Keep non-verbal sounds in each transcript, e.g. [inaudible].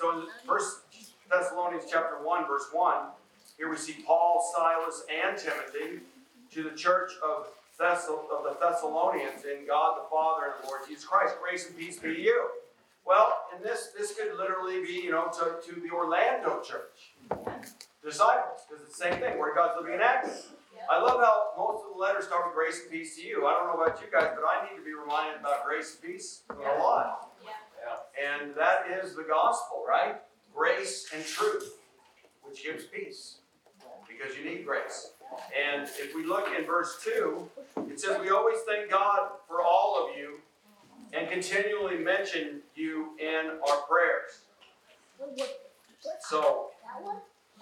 So in First Thessalonians chapter one, verse one, here we see Paul, Silas, and Timothy to the church of of the Thessalonians in God the Father and the Lord Jesus Christ. Grace and peace be to you. Well, and this this could literally be, you know, to, to the Orlando church. Disciples, because it's the same thing, where God's living and acting. I love how most of the letters start with grace and peace to you. I don't know about you guys, but I need to be reminded about grace and peace a lot. And that is the gospel, right? Grace and truth, which gives peace. Because you need grace. And if we look in verse 2, it says, We always thank God for all of you and continually mention you in our prayers. So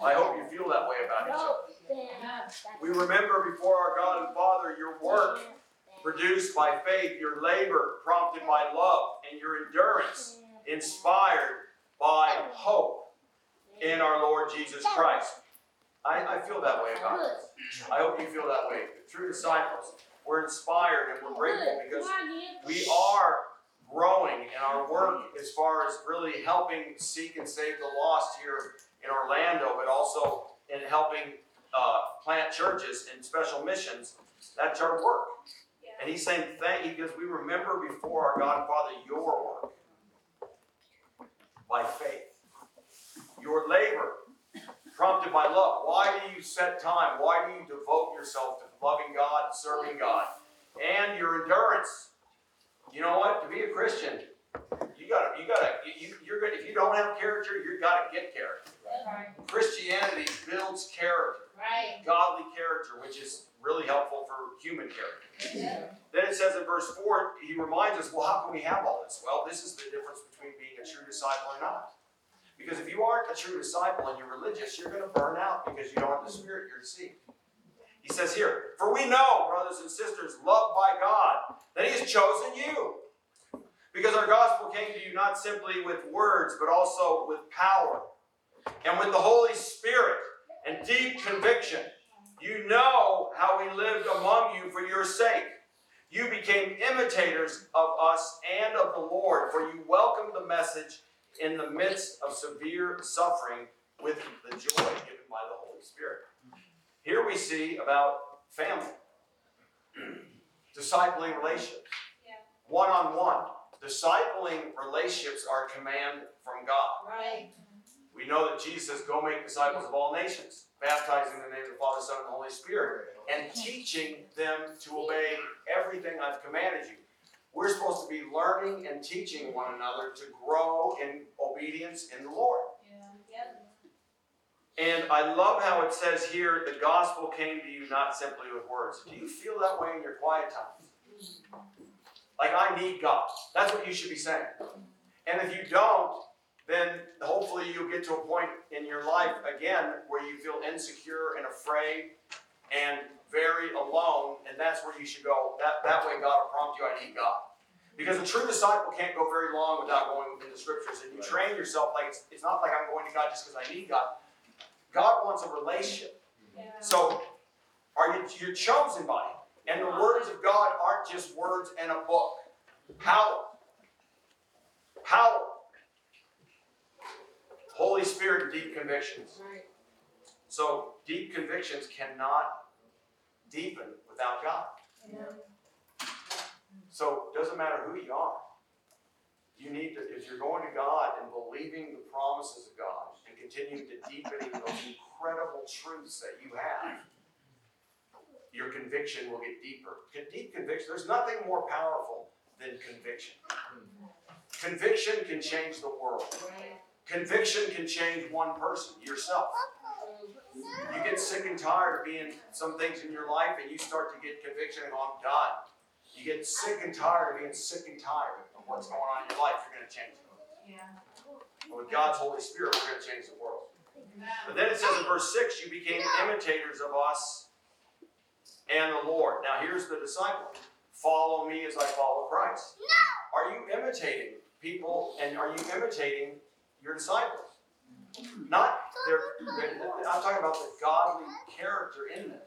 I hope you feel that way about other. We remember before our God and Father your work produced by faith, your labor prompted by love, and your endurance inspired by hope in our Lord Jesus Christ. I, I feel that way about it. I hope you feel that way. The true disciples, we're inspired and we're grateful because we are growing in our work as far as really helping seek and save the lost here in Orlando, but also in helping uh, plant churches and special missions. That's our work. And he's saying thank you because we remember before our God and Father your work by faith. Your labor prompted by love. Why do you set time? Why do you devote yourself to loving God, serving God? And your endurance. You know what? To be a Christian, you gotta, you gotta, you, you're gonna, if you don't have character, you gotta get character. Christianity builds character, Right. godly character, which is really helpful for human character. Then it says in verse 4, he reminds us, well, how can we have all this? Well, this is the difference between being a true disciple and not. Because if you aren't a true disciple and you're religious, you're going to burn out because you don't have the Spirit, you're deceived. He says here, For we know, brothers and sisters, loved by God, that He has chosen you. Because our gospel came to you not simply with words, but also with power and with the Holy Spirit and deep conviction. You know how we lived among you for your sake. You became imitators of us and of the Lord, for you welcomed the message in the midst of severe suffering with the joy given by the Holy Spirit. Here we see about family, [clears throat] discipling relationships, one on one. Discipling relationships are a command from God. Right. We know that Jesus says, Go make disciples of all nations, baptizing in the name of the Father, Son, and the Holy Spirit, and teaching them to obey everything I've commanded you. We're supposed to be learning and teaching one another to grow in obedience in the Lord. And I love how it says here, the gospel came to you not simply with words. Do you feel that way in your quiet times? Like, I need God. That's what you should be saying. And if you don't, then hopefully you'll get to a point in your life again where you feel insecure and afraid and very alone, and that's where you should go. That, that way God will prompt you, I need God. Because a true disciple can't go very long without going into scriptures, and you train yourself like it's, it's not like I'm going to God just because I need God. God wants a relationship. So are you you're chosen by him. And the words of God aren't just words in a book. Power. Power. Holy Spirit, deep convictions. Right. So deep convictions cannot deepen without God. So it doesn't matter who you are. You need to, if you're going to God and believing the promises of God and continuing to deepening those incredible truths that you have, your conviction will get deeper. Deep conviction, there's nothing more powerful than conviction. Conviction can change the world. Right. Conviction can change one person, yourself. You get sick and tired of being some things in your life and you start to get conviction and go, I'm done. You get sick and tired of being sick and tired of what's going on in your life, you're going to change it. Yeah. But with God's Holy Spirit, we're going to change the world. But then it says in verse 6, you became imitators of us and the Lord. Now here's the disciple. Follow me as I follow Christ. No. Are you imitating people and are you imitating your disciples? Not their, I'm talking about the godly character in them.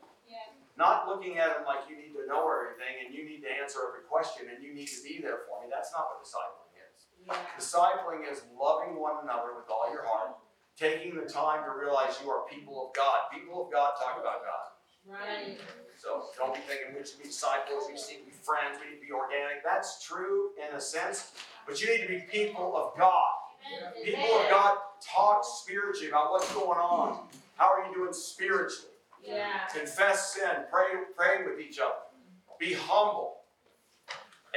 Not looking at them like you need to know everything and you need to answer every question and you need to be there for me. That's not what discipling is. Yeah. discipling is loving one another with all your heart, taking the time to realize you are people of God. People of God talk about God. Right. So don't be thinking we need be disciples, we just need to be friends, we need to be organic. That's true in a sense, but you need to be people of God. People of God talk spiritually about what's going on. How are you doing spiritually? Yeah. Confess sin, pray, pray with each other. Be humble.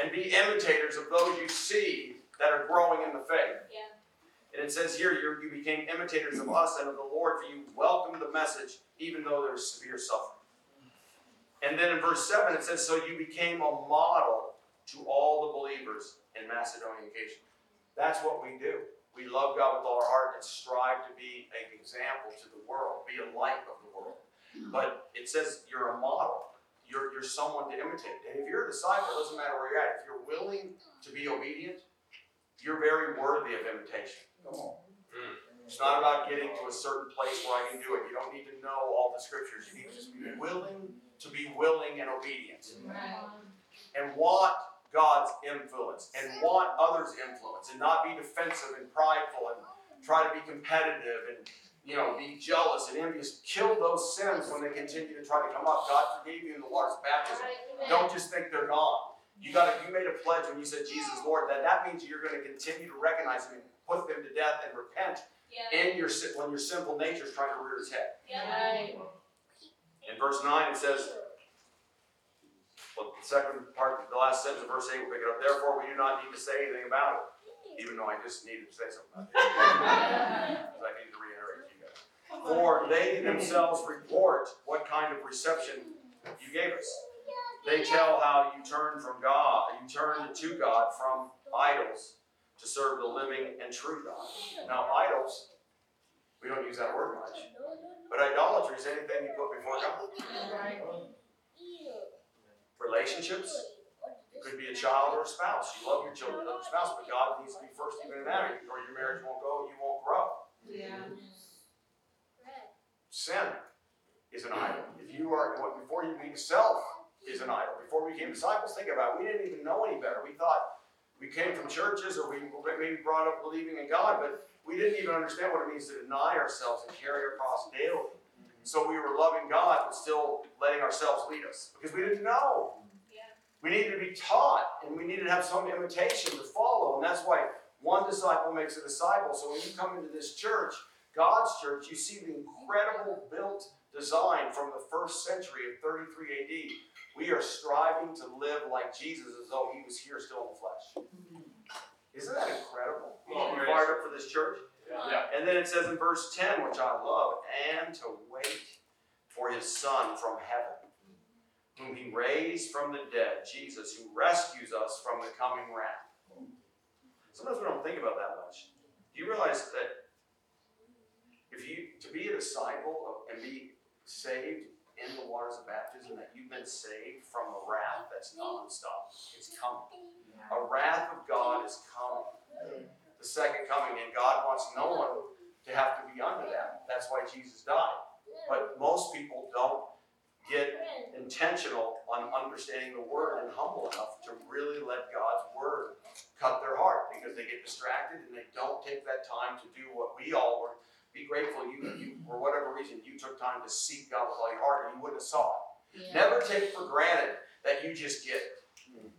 And be imitators of those you see that are growing in the faith. Yeah. And it says here, you you became imitators of us and of the Lord, for you welcomed the message, even though there was severe suffering. And then in verse 7, it says, So you became a model to all the believers in Macedonia and Achaia. That's what we do. We love God with all our heart and strive to be an example to the world, be a light of the world. But it says you're a model. You're, you're someone to imitate. And if you're a disciple, it doesn't matter where you're at. If you're willing to be obedient, you're very worthy of imitation. Come on, hmm. It's not about getting to a certain place where I can do it. You don't need to know all the scriptures. You need to just be willing to be willing and obedient. Right. And want God's influence and want others' influence and not be defensive and prideful and try to be competitive and you know be jealous and envious. Kill those sins when they continue to try to come up. God forgave you in the water's baptism. Don't just think they're gone. You got to, you made a pledge when you said Jesus Lord that that means you're going to continue to recognize Him and put them to death and repent Yeah. in your sin- when your sinful nature is trying to rear its head. Right. In verse 9 it says, well, the second part, the last sentence of verse 8, we'll pick it up. Therefore, we do not need to say anything about it, even though I just needed to say something about it. [laughs] Because I need to reiterate to you guys. For they themselves report what kind of reception you gave us. They tell how you turned from God, you turned to God from idols to serve the living and true God. Now, idols, we don't use that word much, but idolatry is anything you put before God. Relationships, it could be a child or a spouse. You love your children, love your spouse, but God needs to be first even in that, or your marriage won't go, you won't grow. Yeah. Sin is an idol. If you are, what before you meet self is an idol. Before we became disciples, think about it. We didn't even know any better. We thought we came from churches or we maybe brought up believing in God, but we didn't even understand what it means to deny ourselves and carry our cross daily. So we were loving God, but still letting ourselves lead us because we didn't know. Yeah. We needed to be taught and we needed to have some imitation to follow. And that's why one disciple makes a disciple. So when you come into this church, God's church, you see the incredible built design from the first century of 33 AD. We are striving to live like Jesus as though he was here still in the flesh. Mm-hmm. Isn't that incredible? Well, You fired up for this church? Yeah. And then it says in verse 10, which I love, and to wait for his son from heaven, whom he raised from the dead, Jesus, who rescues us from the coming wrath. Sometimes we don't think about that much. Do you realize that if you to be a disciple of, and be saved in the waters of baptism, that you've been saved from a wrath that's nonstop. It's coming. A wrath of God is coming. The second coming, and God wants no one to have to be under that. That's why Jesus died. But most people don't get intentional on understanding the word and humble enough to really let God's word cut their heart because they get distracted and they don't take that time to do what we all were. Be grateful you, you for whatever reason you took time to seek God with all your heart and you wouldn't have saw it. Never take for granted that you just get it.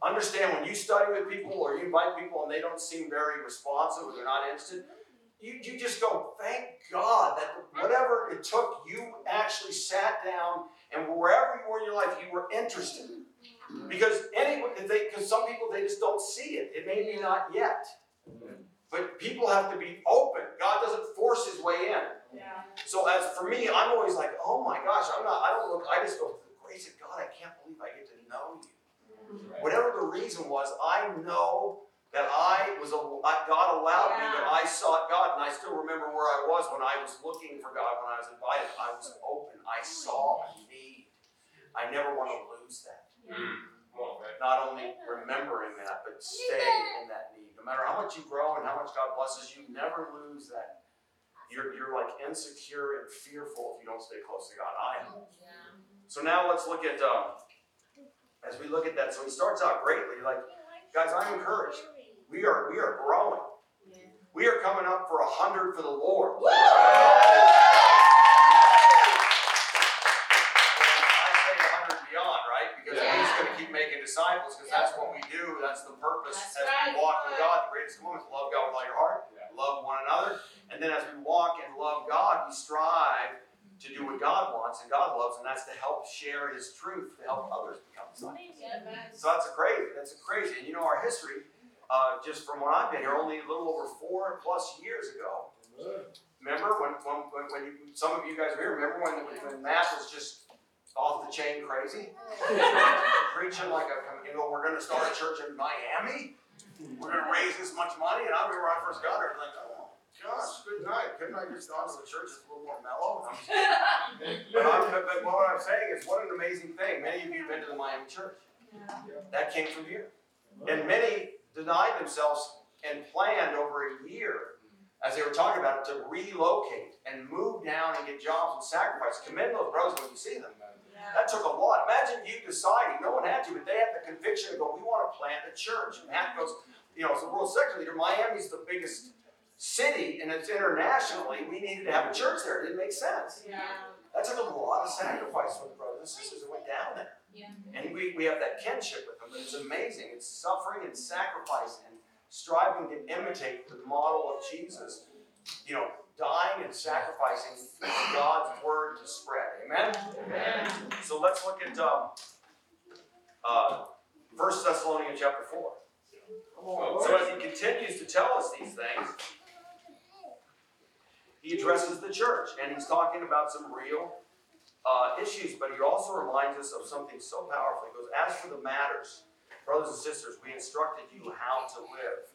Understand when you study with people or you invite people and they don't seem very responsive or they're not interested, you, you just go, thank God that whatever it took, you actually sat down and wherever you were in your life, you were interested. Because anyone, because some people they just don't see it. It may be not yet, but people have to be open. God doesn't force His way in. Yeah. So as for me, I'm always like, oh my gosh, I'm not. I don't look. I just go, the grace of God, I can't believe I get to know you. Whatever the reason was, I know that I was a I- God allowed me that I sought God, and I still remember where I was when I was looking for God when I was invited. I was open. I saw a need. I never want to lose that. Come on, man. Not only remembering that, but stay in that need. No matter how much you grow and how much God blesses you, never lose that. You're, you're like insecure and fearful if you don't stay close to God. I am. So now let's look at um, as we look at that. So he starts out greatly, like guys, I'm encouraged. We are we are growing. We are coming up for a hundred for the Lord. Woo! I say a hundred beyond, right? Because we're just gonna keep making disciples, because that's what we do, that's the purpose That's as we right. walk with God. The greatest commandment is love God with all your heart, Yeah. love one another, and then as we walk and love God, we strive to do what God wants and God loves, and that's to help share His truth, to help others become disciples. So that's a crazy, that's a crazy, and you know our history, uh, just from when I've been here, only a little over four plus years ago, Remember when, when, when, when you, some of you guys were here, remember when, when Matt was just off the chain crazy? [laughs] Preaching like a, you know, we're gonna start a church in Miami? We're gonna raise this much money? And I remember when I first got here, like, oh, gosh, good night. Couldn't I just gone to the church that's a little more mellow? [laughs] But, I'm, but, but what I'm saying is, what an amazing thing. Many of you have been to the Miami church. That came from here. And many denied themselves and planned over a year, as they were talking about it, to relocate and move down and get jobs and sacrifice. Commend those brothers when you see them. That took a lot. Imagine you deciding, no one had to, but they had the conviction to go, we want to plant a church. And Matt goes, you know, as the world secular leader, Miami's the biggest city and it's internationally. We needed to have a church there. It didn't make sense. Yeah. That took a lot of sacrifice for the brothers and sisters that went down there. Yeah. And we, we have that kinship with them, but it's amazing. It's suffering and sacrifice and striving to imitate the model of Jesus. You know, dying and sacrificing for God's word to spread. Amen? Amen. So let's look at um, uh, 1 Thessalonians chapter 4. So as he continues to tell us these things, he addresses the church and he's talking about some real uh, issues, but he also reminds us of something so powerful. He goes, As for the matters, brothers and sisters, we instructed you how to live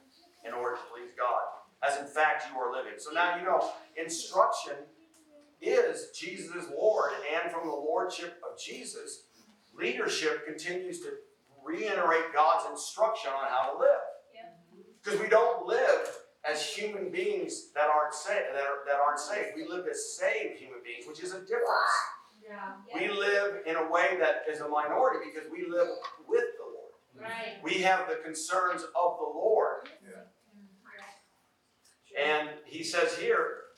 in order to please God, as in fact you are living. So now you know, instruction is Jesus is Lord, and from the Lordship of Jesus, leadership continues to reiterate God's instruction on how to live. Because we don't live as human beings that aren't saved. That, are, that aren't saved. We live as saved human beings, which is a difference. Yeah. We live in a way that is a minority because we live with the Lord. Right. We have the concerns of the Lord. And he says here,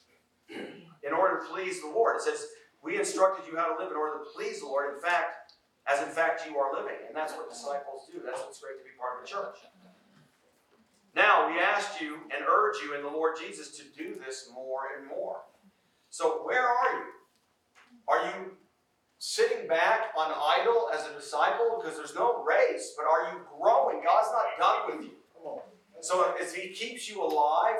in order to please the Lord, it says, we instructed you how to live in order to please the Lord. In fact, as in fact you are living. And that's what disciples do. That's what's great to be part of a church. Now, we ask you and urge you in the Lord Jesus to do this more and more. So, where are you? Are you sitting back on idle as a disciple? Because there's no race, but are you growing? God's not done with you. So, if He keeps you alive,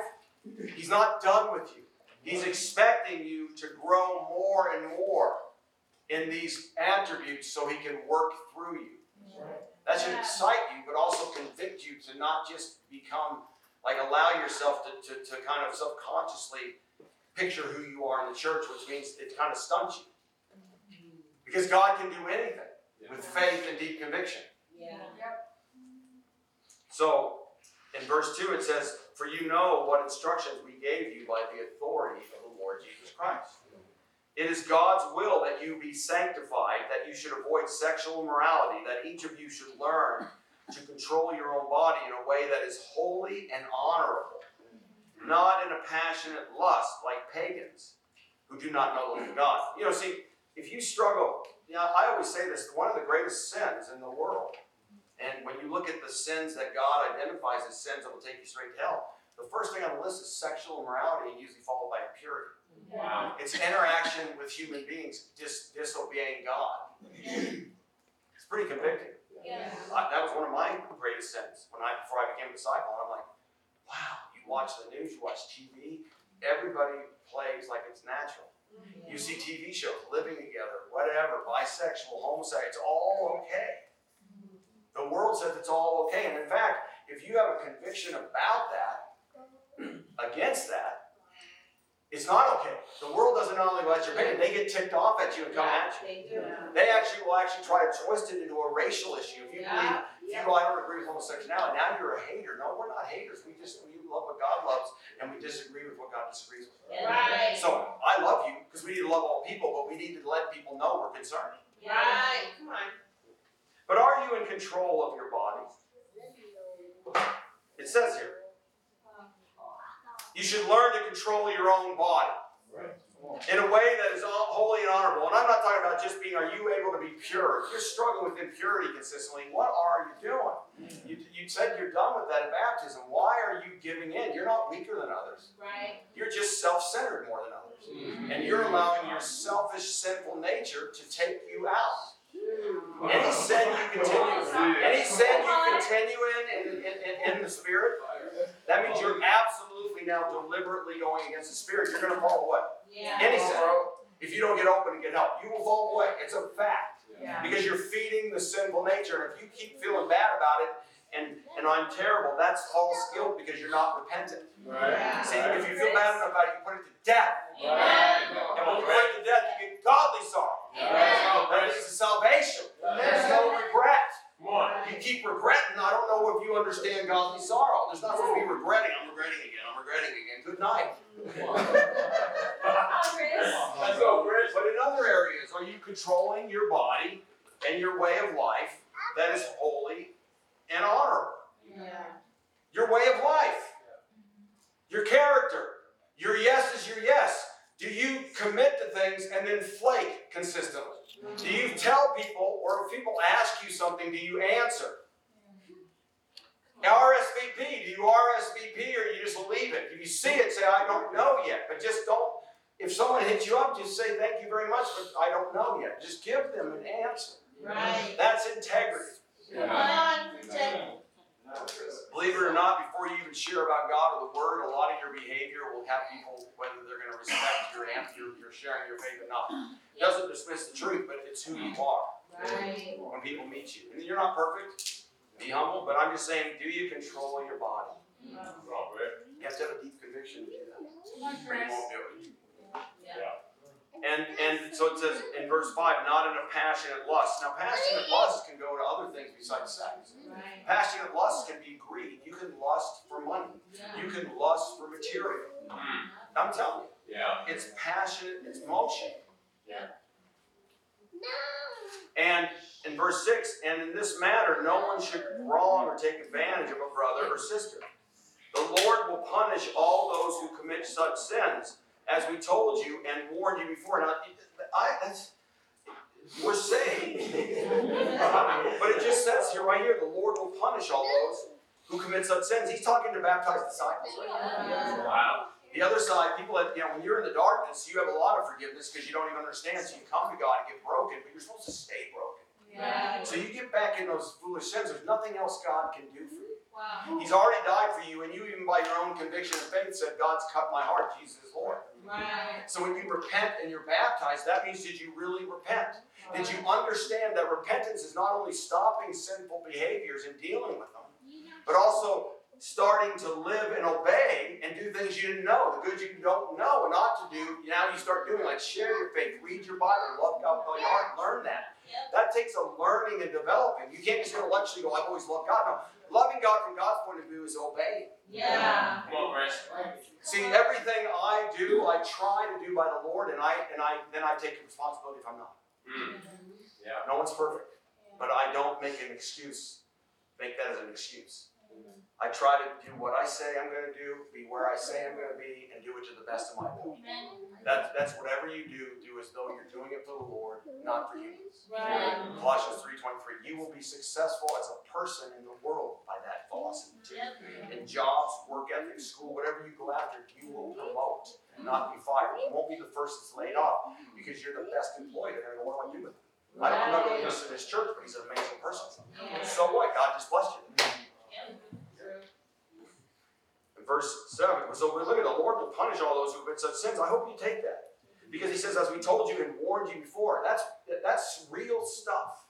He's not done with you. He's expecting you to grow more and more in these attributes so He can work through you. That should excite you, but also convict you to not just become, like, allow yourself to, to, to kind of subconsciously picture who you are in the church, which means it kind of stunts you. Because God can do anything with faith and deep conviction. Yeah. So, in verse 2, it says, For you know what instructions we gave you by the authority of the Lord Jesus Christ. It is God's will that you be sanctified, that you should avoid sexual immorality, that each of you should learn to control your own body in a way that is holy and honorable, not in a passionate lust like pagans who do not know the living God. You know, see, if you struggle, you know, I always say this one of the greatest sins in the world and when you look at the sins that God identifies as sins that will take you straight to hell, the first thing on the list is sexual immorality, and usually followed by impurity. Wow. It's interaction with human beings dis- disobeying God. It's pretty convicting. Yeah. I, that was one of my greatest sins when I before I became a disciple. And I'm like, wow, you watch the news, you watch TV, everybody plays like it's natural. Mm-hmm. You see TV shows, living together, whatever, bisexual, homosexual, it's all okay. Mm-hmm. The world says it's all okay. And in fact, if you have a conviction about that, against that, it's not okay. The world doesn't only let you opinion, they get ticked off at you and come at you. They do. They actually will actually try to twist it into a racial issue. If you believe, Yeah. if you go, I don't agree with homosexuality, now you're a hater. No, we're not haters. We just we love what God loves and we disagree with what God disagrees with. Right. So I love you because we need to love all people, but we need to let people know we're concerned. Right. Come on. But are you in control of your body? It says here. You should learn to control your own body in a way that is all holy and honorable. And I'm not talking about just being, are you able to be pure? If you're struggling with impurity consistently, what are you doing? You, you said you're done with that at baptism. Why are you giving in? You're not weaker than others. Right. You're just self-centered more than others. And you're allowing your selfish, sinful nature to take you out. Any sin you continue, any sin you continue in, in, in, in, in the spirit, that means you're absolutely now deliberately going against the spirit. You're gonna fall away. Yeah. Any sin. If you don't get open and get help, you will fall away. It's a fact. Yeah. Because you're feeding the sinful nature. And if you keep feeling bad about it and, and I'm terrible, that's false guilt because you're not repentant. Yeah. See, if you feel bad enough about it, you put it to death. Amen. And when you put it to death, you get godly sorrow. Amen. That is the salvation. There's no regret. Come on. You keep regretting. I don't know if you understand godly sorrow. There's not supposed to be regretting. I'm regretting again. I'm regretting again. Good night. Let's [laughs] go, Chris. But in other areas, are you controlling your body and your way of life that is holy and honorable? Yeah. Your way of life, your character, your yes is your yes. Do you commit to things and then flake consistently? Do you tell people, or if people ask you something, do you answer? RSVP, do you RSVP or you just leave it? If you see it, say, I don't know yet. But just don't, if someone hits you up, just say, thank you very much, but I don't know yet. Just give them an answer. Right. That's integrity. Come on, protect. Believe it or not, before you even share about God or the Word, a lot of your behavior will have people, whether they're going to respect your answer, you're sharing your faith or not. It Doesn't dismiss the truth, but it's who you are Right. when people meet you. And you're not perfect. Be humble, but I'm just saying, do you control your body? Come on, Chris. You have to have a deep conviction to do that, you won't do it. Yeah. And and so it says in verse five, not in a passionate lust. Now, passionate lust can go to other things besides sex. Right. Passionate lust can be greed. You can lust for money. Yeah. You can lust for material. Mm-hmm. I'm telling you, Yeah. it's passionate, it's motion. Yeah. And in verse 6, and in this matter, no one should wrong or take advantage of a brother or sister. The Lord will punish all those who commit such sins, as we told you and warned you before. Now, I, that's, we're saying, [laughs] but it just says here, right here, the Lord will punish all those who commit such sins. He's talking to baptized disciples. Yeah. Wow. The other side, people that, you know, when you're in the darkness, you have a lot of forgiveness because you don't even understand. So you come to God and get broken, but you're supposed to stay broken. Yeah. So you get back in those foolish sins, there's nothing else God can do for you. Wow. He's already died for you, and you, even by your own conviction and faith, said, God's cut my heart, Jesus is Lord. Right. So when you repent and you're baptized, that means did you really repent? Did you understand that repentance is not only stopping sinful behaviors and dealing with them, but also starting to live and obey and do things you didn't know, the good you don't know and ought to do. Now you start doing like share your faith, read your Bible, love God with all your heart, learn that. That takes a learning and developing. You can't just intellectually go, I've always loved God. No, loving God from God's point of view is obeying. Yeah. Come on, Chris. See, everything I do, I try to do by the Lord, and I and I then I take responsibility if I'm not. Mm. Yeah. No one's perfect, but I don't make an excuse. Make that as an excuse. I try to do what I say I'm going to do, be where I say I'm going to be, and do it to the best of my ability. That's that's whatever you do, do as though you're doing it for the Lord, not for humans. Right. Colossians 3:23. You will be successful as a person in the world by that philosophy too. In jobs, work ethic, school, whatever you go after, you will promote and not be fired. You won't be the first that's laid off because you're the best employee. They're gonna go, what do I do with? I don't, I'm not going to listen to this church, but he's an amazing person. So what? God just blessed you. In verse 7, so we look at the Lord will punish all those who commit such sins. I hope you take that. Because he says, as we told you and warned you before, that's that's real stuff.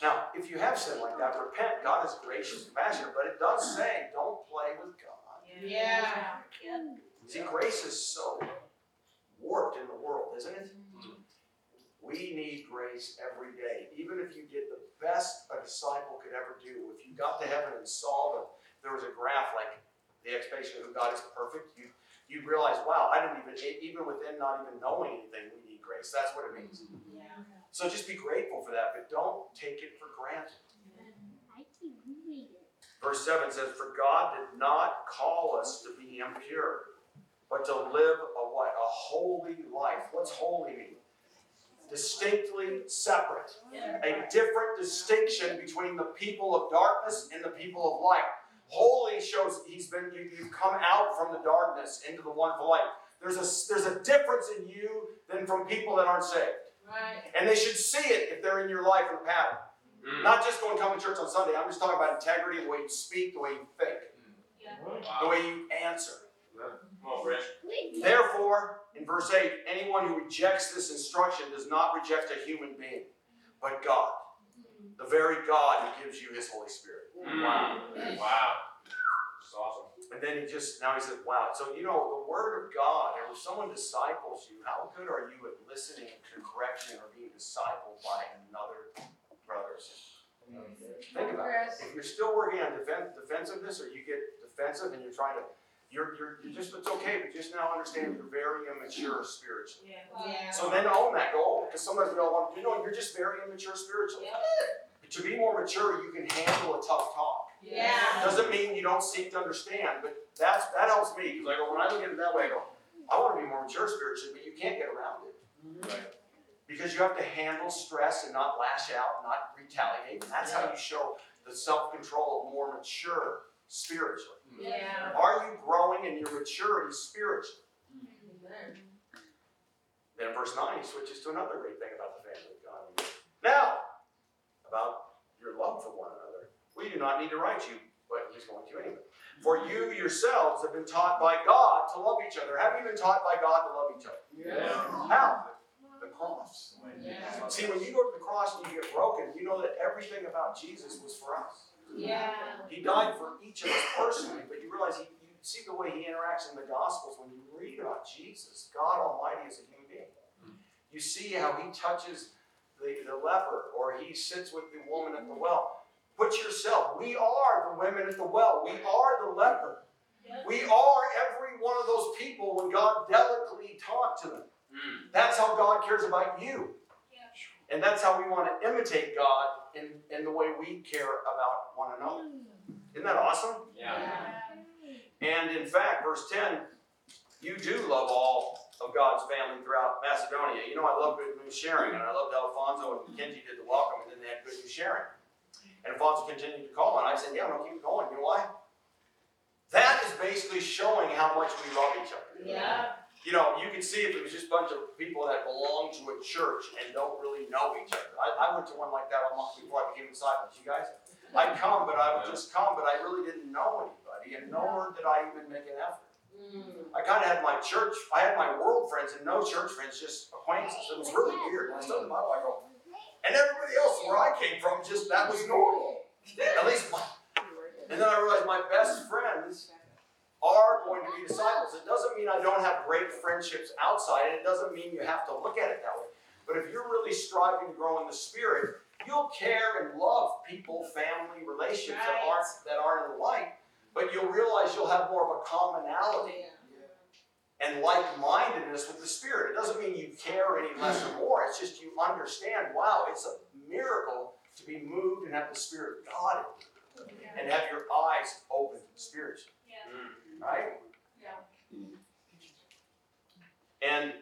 Now, if you have sin like that, repent. God is gracious and compassionate, but it does say, don't play with God. Yeah. See, grace is so warped in the world, isn't it? Mm-hmm. We need grace every day. Even if you did the best a disciple could ever do, if you got to heaven and saw the, there was a graph like the expectation of who God is perfect, you you'd realize, wow, I didn't even even within not even knowing anything, we need grace. That's what it means. Yeah. So just be grateful for that, but don't take it for granted. Verse 7 says, For God did not call us to be impure, but to live a what? A holy life. What's holy mean? Distinctly separate. A different distinction between the people of darkness and the people of light. Holy shows he's been you, you've come out from the darkness into the wonderful light. There's a there's a difference in you than from people that aren't saved. Right. And they should see it if they're in your life in a pattern. Mm. Not just going to come to church on Sunday. I'm just talking about integrity, the way you speak, the way you think, the Wow. way you answer. Come on, Rich. Therefore, in verse 8, anyone who rejects this instruction does not reject a human being, but God, the very God who gives you his Holy Spirit. Mm. Wow. Wow. It's awesome. And then he just, now he said, wow. So, you know, the Word of God, and if someone disciples you, how good are you at listening to correction or being discipled by another brother or sister? Mm-hmm. Think about it. If you're still working on defen- defensiveness or you get defensive and you're trying to, you're, you're, you're just, it's okay, but just now understand you're very immature spiritually. Yeah. So then own that goal, because sometimes we all want, you know, you're just very immature spiritually. But to be more mature, you can handle a tough talk. Yeah. Doesn't mean you don't seek to understand, but that's, that helps me, because I go, when I look at it that way, I go, I want to be more mature spiritually, but you can't get around it. Right. Because you have to handle stress and not lash out, not retaliate, and that's how you show the self-control of more mature spiritually. Yeah. Are you growing in your maturity spiritually? Then in verse 9, he switches to another great thing about the family of God. Now, about your love for one another. We do not need to write you, but he's going to anyway. For you yourselves have been taught by God to love each other. Have you been taught by God to love each other? Yeah. How? The cross. Yeah. See, when you go to the cross and you get broken, you know that everything about Jesus was for us. Yeah. He died for each of us personally, but you realize he, you see the way he interacts in the Gospels when you read about Jesus, God Almighty as a human being. You see how he touches the, the leper or he sits with the woman at the well. Put yourself, we are the women at the well, we are the leper. We are every one of those people when God delicately talked to them. Mm. That's how God cares about you. And that's how we want to imitate God in, in the way we care about one another. Isn't that awesome? Yeah. And in fact, verse 10, you do love all of God's family throughout Macedonia. You know, I love good news sharing, and I loved how Alfonso and Kenji did the welcome, and then they had good news sharing. And Alfonso continued to call, and I said, Yeah, I'm going to keep going. You know why? That is basically showing how much we love each other. Yeah. You know, you can see if it was just a bunch of people that belong to a church and don't really know each other. I, I went to one like that a month before I became a disciple. You guys? I'd come, but I would just come, but I really didn't know anybody, and nor did I even make an effort. I kind of had my church, I had my world friends and no church friends, just acquaintances. It was really weird. I studied the Bible, I go, and everybody else where I came from, just that was normal. At least my, and then I realized my best friends are going to be disciples. It doesn't mean I don't have great friendships outside, and it doesn't mean you have to look at it that way. But if you're really striving to grow in the spirit, you'll care and love people, family, relationships that aren't that aren't in the light. But you'll realize you'll have more of a commonality and like-mindedness with the spirit. It doesn't mean you care any less or more. It's just you understand. Wow, it's a miracle to be moved and have the spirit of God in you, and have your eyes open spiritually. Mm. Right? Yeah. And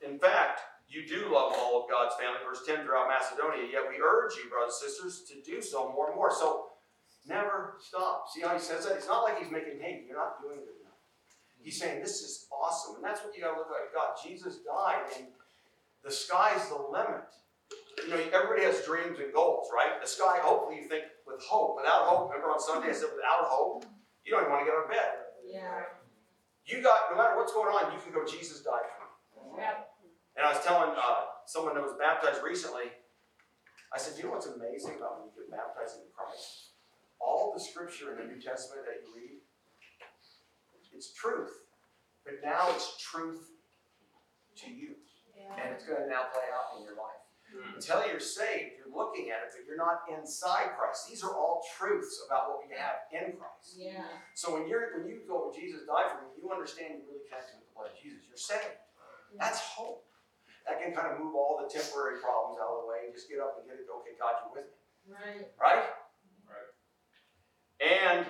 in fact, you do love all of God's family, verse 10 throughout Macedonia, yet we urge you, brothers and sisters, to do so more and more. So never stop. See how he says that? It's not like he's making, hey, you're not doing good enough. He's saying, this is awesome. And that's what you got to look like God. Jesus died, and the sky's the limit. You know, everybody has dreams and goals, right? The sky, hopefully, you think with hope. Without hope, remember on Sunday I said, without hope, you don't even want to get out of bed. Yeah. You got, no matter what's going on, you can go, Jesus died for me. Yeah. And I was telling uh, someone that was baptized recently, I said, you know what's amazing about when you get baptized in Christ? All the scripture in the New Testament that you read, it's truth. But now it's truth to you. And it's going to now play out in your life. Mm. Until you're saved, you're looking at it, but you're not inside Christ. These are all truths about what we have in Christ. Yeah. So when you're when you go, Jesus died for me, you understand you're really connected with the blood of Jesus. You're saved. That's hope. That can kind of move all the temporary problems out of the way and just get up and get it. Okay, God, you're with me, Right. right? And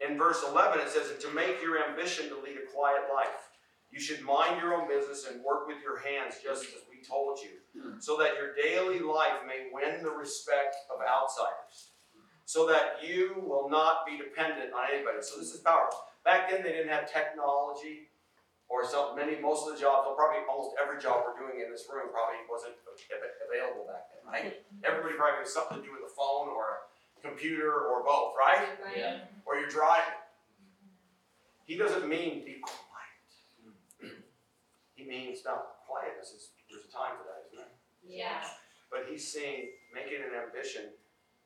in verse 11, it says, To make your ambition to lead a quiet life, you should mind your own business and work with your hands, just as we told you, so that your daily life may win the respect of outsiders, so that you will not be dependent on anybody. So this is powerful. Back then, they didn't have technology or some many most of the jobs, well, probably almost every job we're doing in this room probably wasn't available back then, right? Everybody probably had something to do with a phone or a computer or both, right? Right. Or you're driving. He doesn't mean be quiet. He means not quietness is there's a time for that, isn't there? Yeah. But he's saying make it an ambition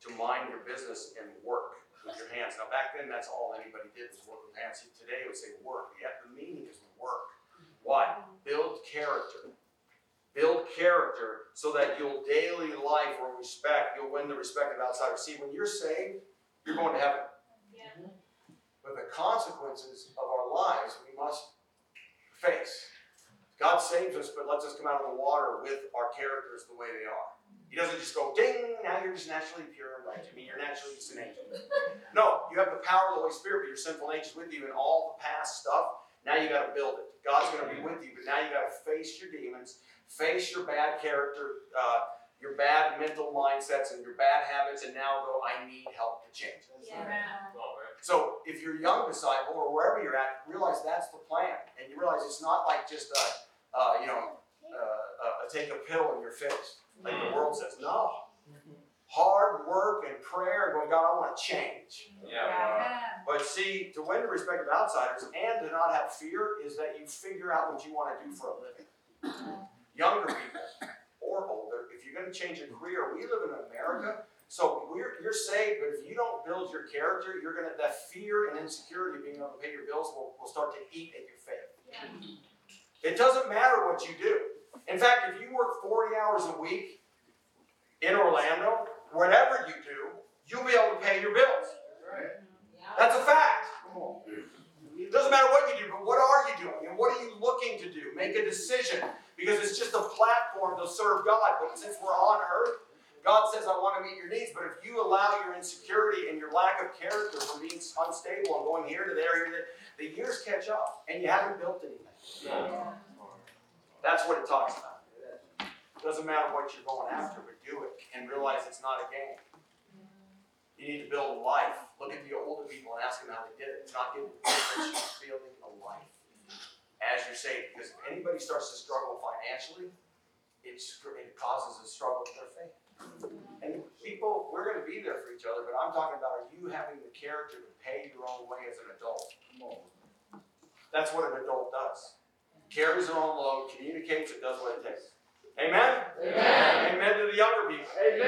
to mind your business and work with your hands. Now back then that's all anybody did was work with hands. Today it would say work. Yet the meaning is work. Why? Build character. Build character so that you'll daily life will respect, you'll win the respect of outsiders. See, when you're saved, you're going to heaven. Yeah. But the consequences of our lives we must face. God saves us, but lets us come out of the water with our characters the way they are. He doesn't just go, ding, now you're just naturally pure and right. I mean, you're naturally just an angel. No, you have the power of the Holy Spirit, but your sinful nature's with you and all the past stuff. Now you got to build it. God's going to be with you, but now you got to face your demons, face your bad character, uh, your bad mental mindsets, and your bad habits, and now go, I need help to change. Yeah. Come. So if you're a young disciple or wherever you're at, realize that's the plan, and you realize it's not like just a, uh, you know, uh, take a pill and you're fixed, like the world says. No, hard work and prayer, and going, God, I want to change. Yeah. But see, to win the respect of outsiders and to not have fear is that you figure out what you want to do for a living. Younger people or older, if you're going to change a career, we live in America, so we're, you're saved, but if you don't build your character, you're going to, that fear and insecurity of being able to pay your bills will, will start to eat at your faith. It doesn't matter what you do. In fact, if you work 40 hours a week in Orlando, whatever you do, you'll be able to pay your bills. That's a fact. It doesn't matter what you do, but what are you doing and what are you looking to do? Make a decision because it's just a platform to serve God. But since we're on earth, God says, I want to meet your needs. But if you allow your insecurity and your lack of character from being unstable and going here to there, here to there, the years catch up and you haven't built anything. That's what it talks about. It doesn't matter what you're going after, but do it and realize it's not a game. You need to build a life. Look at the older people and ask them how they did it. It's not getting rich, it's building a life as you're saved. Because if anybody starts to struggle financially, it's, it causes a struggle with their faith. And people, we're going to be there for each other, but I'm talking about are you having the character to pay your own way as an adult? That's what an adult does. Carries their own load, communicates, and does what it takes. Amen? Amen. Amen to the younger people. Amen.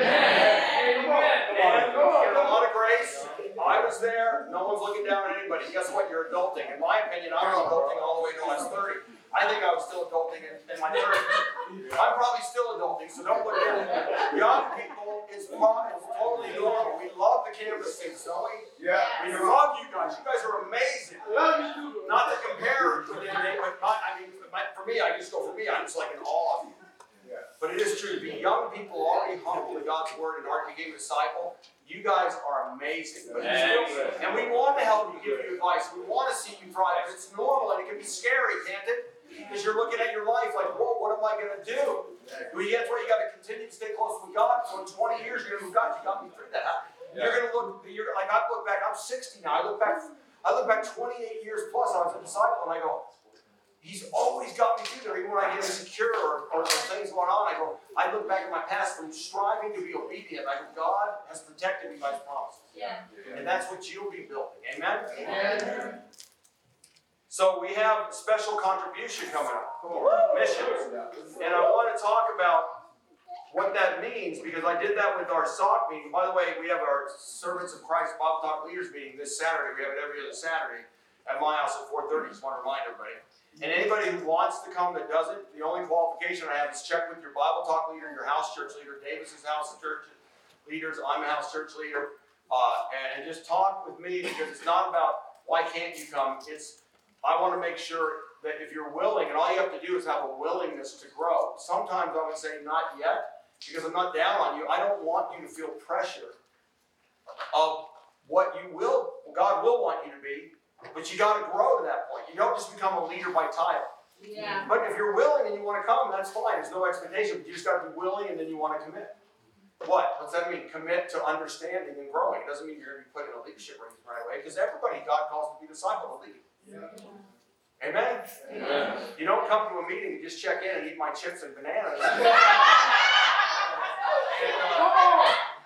And give a lot of grace. I was there. No one's looking down on anybody. Guess what? You're adulting. In my opinion, I was adulting all the way till I was 30. I think I was still adulting in, in my 30s. I'm probably still adulting, so don't look down. Young people, it's, it's totally normal. We love the canvas things, don't we? Yeah. We love you guys. You guys are amazing. Not to compare with anything, but not, I mean, for me, I just go for me. I'm just like in awe of you. But it is true to be young people already humble to God's word and already became a disciple. You guys are amazing. But you still, and we want to help you, give you advice. We want to see you thrive. It's normal and it can be scary, can't it? Because you're looking at your life like, whoa, what am I going to do? Well, that's where you got to continue to stay close with God. So in 20 years, you're going to go, God, you got me through that. You're going to look, you're like, I look back, I'm 60 now. I look back, I look back 28 years plus. I was a disciple and I go, He's always got me through there, even when I get insecure or, or, or things going on. I go, I look back at my past from striving to be obedient. I go, God has protected me by His promises. Yeah. And that's what you'll be building. Amen? So we have special contribution coming up. For missions. And I want to talk about what that means because I did that with our SOC meeting. By the way, we have our Servants of Christ Bible Talk Leaders meeting this Saturday. We have it every other Saturday at my house at 4:30. Just want to remind everybody. And anybody who wants to come that doesn't, the only qualification I have is check with your Bible Talk leader, your house church leader, Davis's house church leaders. I'm a house church leader, uh, and, and just talk with me because it's not about why can't you come. It's I want to make sure that if you're willing, and all you have to do is have a willingness to grow. Sometimes I would say not yet because I'm not down on you. I don't want you to feel pressure of what you will, God will want you to be, but you got to grow to that point. You don't just become a leader by title. Yeah. But if you're willing and you want to come, that's fine. There's no expectation. But you just got to be willing and then you want to commit. What? What's that mean? Commit to understanding and growing. It doesn't mean you're going to be put in a leadership range right away because everybody God calls to be disciple to lead. Amen? Amen. You don't come to a meeting and just check in and eat my chips and bananas. [laughs] and, uh,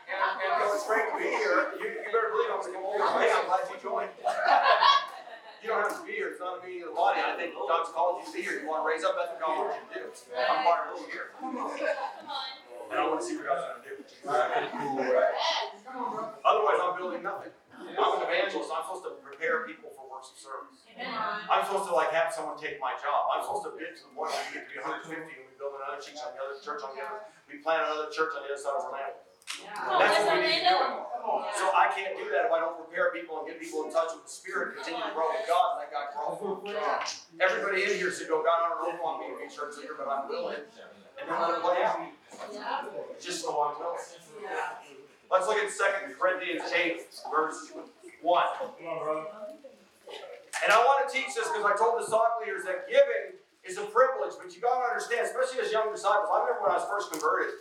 and, and go, it's great to be here. You, you better believe I'm going to come over. Hey, I'm glad you joined. [laughs] You don't have to be here. It's not a meeting of the body. I think God's called you to be here. You want to raise up, that's what God wants you to do. I'm part of you here. And I want to see what God's going to do. Otherwise, I'm building nothing. I'm an evangelist. I'm supposed to prepare people for works of service. I'm supposed to like have someone take my job. I'm supposed to get to the point where we get to be 150 and we build another church on the other church on the other. We plant another church on the other side of Orlando. That's what we need to do. So I can't do that if I don't prepare people and get people in touch with the Spirit, continue to grow with God, and let God grow. Everybody in here should go, God, I don't know if I want me to be a church leader, but I'm willing. And then let it play out. Just so I'm. Let's look at 2 Corinthians 8, verse 1. And I want to teach this because I told the thought leaders that giving is a privilege, but you got to understand, especially as young disciples. I remember when I was first converted,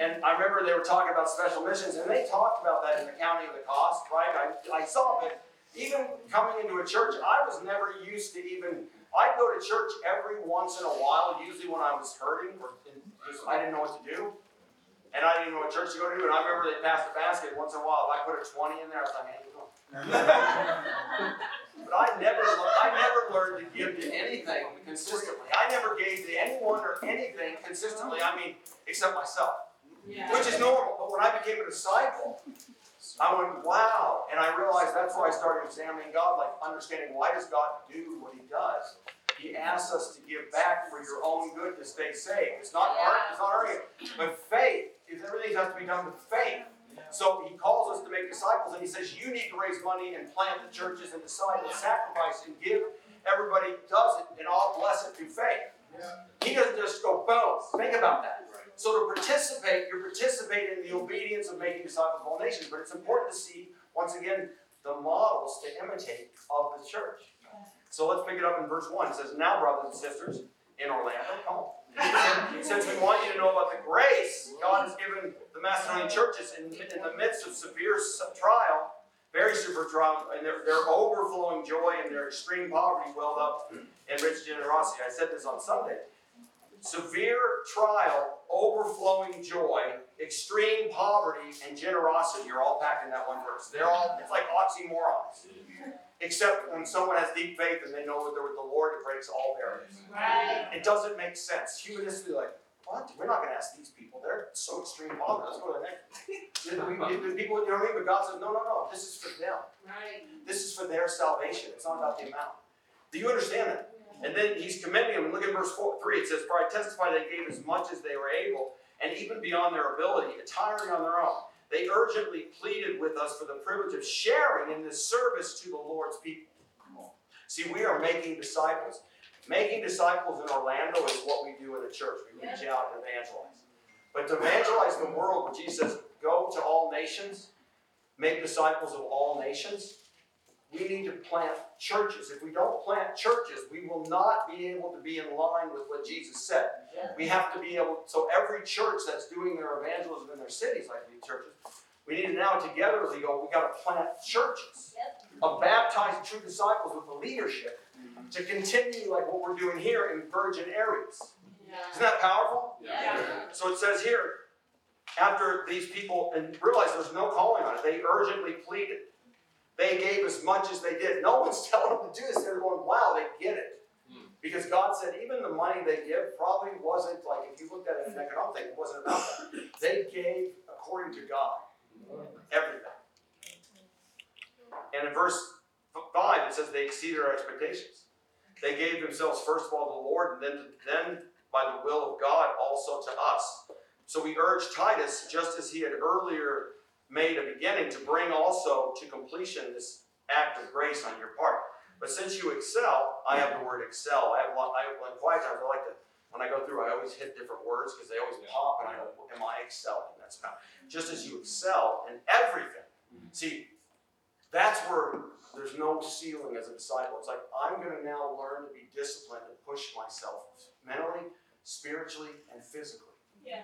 and I remember they were talking about special missions, and they talked about that in the counting of the cost, right? I, I saw it. Even coming into a church, I was never used to even. I'd go to church every once in a while, usually when I was hurting or just- I didn't know what to do. And I didn't know what church to go to. And I remember they passed the basket once in a while. If I put a 20 in there, I was like, hey? [laughs] But I never, I never learned to give to anything consistently. I never gave to anyone or anything consistently. I mean, except myself, which is normal. But when I became a disciple, I went, wow, and I realized that's where I started examining God, like understanding why does God do what He does. He asks us to give back for your own good to stay safe. It's not art, it's not arguing, but faith. Is everything has to be done with faith. So he calls us to make disciples, and he says you need to raise money and plant the churches and decide and sacrifice and give. Everybody does it, and all bless it through faith. He doesn't just go boom. Think about that. So to participate, you're participating in the obedience of making disciples of all nations. But it's important to see once again the models to imitate of the church. So let's pick it up in verse one. It says, "Now, brothers and sisters in Orlando, come on." Since we want you to know about the grace God has given the Macedonian churches in, in the midst of severe trial, very severe trial, and their, their overflowing joy and their extreme poverty welled up in rich generosity. I said this on Sunday. Severe trial, overflowing joy, extreme poverty, and generosity are all packed in that one verse. They're all, it's like oxymorons. Except when someone has deep faith and they know that they're with the Lord, it breaks all barriers. Right. It doesn't make sense. Humanistically, like, what? We're not going to ask these people. They're so extreme poverty. Let's go to the next. You know, we- the people, you know what I mean? But God says, no, no, no. This is for them. Right. This is for their salvation. It's not about the amount. Do you understand that? And then he's commending them. Look at verse four, 3. It says, For I testify they gave as much as they were able, and even beyond their ability, entirely on their own. They urgently pleaded with us for the privilege of sharing in this service to the Lord's people. See, we are making disciples. Making disciples in Orlando is what we do in the church. We reach out and evangelize. But to evangelize the world, Jesus says, Go to all nations, make disciples of all nations, we need to plant churches. If we don't plant churches, we will not be able to be in line with what Jesus said. We have to be able, so every church that's doing their evangelism in their cities, like these churches, we need to now together go, we got to plant churches of baptized true disciples with the leadership to continue like what we're doing here in virgin areas. Isn't that powerful? Yeah. So it says here, after these people, and realize there's no calling on it, they urgently pleaded. They gave as much as they did. No one's [laughs] telling them to do this. They're going, wow, they get it. Hmm. Because God said even the money they give probably wasn't like, if you looked at it in an economic thing, it wasn't about that. They gave according to God. Everything. And in verse 5, it says they exceeded our expectations. They gave themselves first of all to the Lord, and then, then by the will of God also to us. So we urge Titus, just as he had earlier made a beginning, to bring also to completion this act of grace on your part. But since you excel, I have the word excel. I have, lo- I have like quiet times. I like to, when I go through, I always hit different words because they always pop, and I go, "Am I excelling?" That's not. Just as you excel in everything. Mm-hmm. See, That's where there's no ceiling as a disciple. It's like, I'm going to now learn to be disciplined and push myself mentally, spiritually, and physically. Yeah.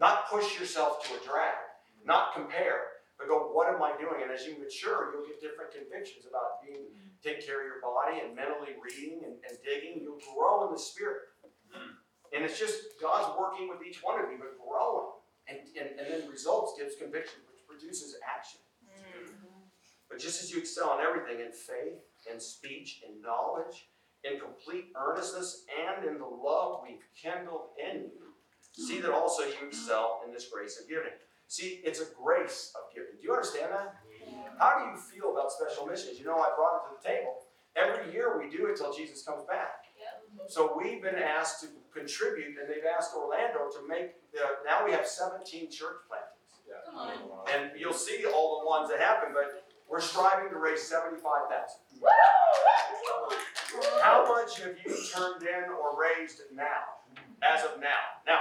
Not push yourself to a drag, not compare, but go, what am I doing? And as you mature, you'll get different convictions about being, taking care of your body and mentally reading and, and digging. You'll grow in the spirit. Hmm. And it's just God's working with each one of you, but growing. And, and, and then results gives conviction, which produces action. Mm-hmm. But just as you excel in everything, in faith, in speech, in knowledge, in complete earnestness, and in the love we've kindled in you, see that also you excel in this grace of giving. See, it's a grace of giving. Do you understand that? How do you feel about special missions? You know, I brought it to the table. Every year we do it till Jesus comes back. So we've been asked to contribute, and they've asked Orlando to make the. Now we have 17 church plantings, Come and you'll see all the ones that happen. But we're striving to raise 75,000. How much have you turned in or raised now, as of now? Now,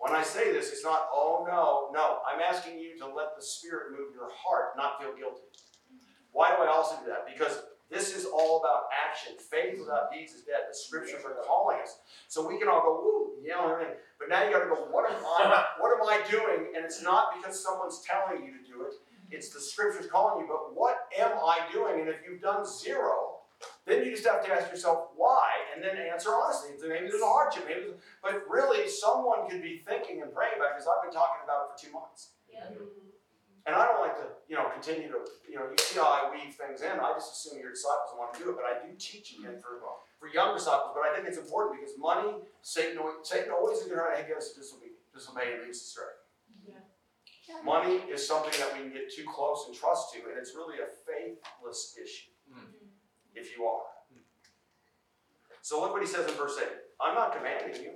when I say this, it's not, oh no, no. I'm asking you to let the Spirit move your heart, not feel guilty. Why do I also do that? Because this is all about action. Faith without deeds is dead. The scriptures are calling us. So we can all go, woo, yell and everything. But now you gotta go, what am I what am I doing? And it's not because someone's telling you to do it. It's the scriptures calling you, but what am I doing? And if you've done zero, then you just have to ask yourself why and then answer honestly. Maybe there's a hardship, maybe there's- but really someone could be thinking and praying about it because I've been talking about it for two months. Yeah. Mm-hmm. And I don't like to, you know, continue to, you know, you see how I weave things in. I just assume your disciples want to do it, but I do teach again for for young disciples. But I think it's important because money, Satan, always- Satan always is going to get us to disobey, disobey and lead us astray. Money is something that we can get too close and trust to, and it's really a faithless issue. Mm. Mm-hmm. If you are. So look what he says in verse 8. I'm not commanding you,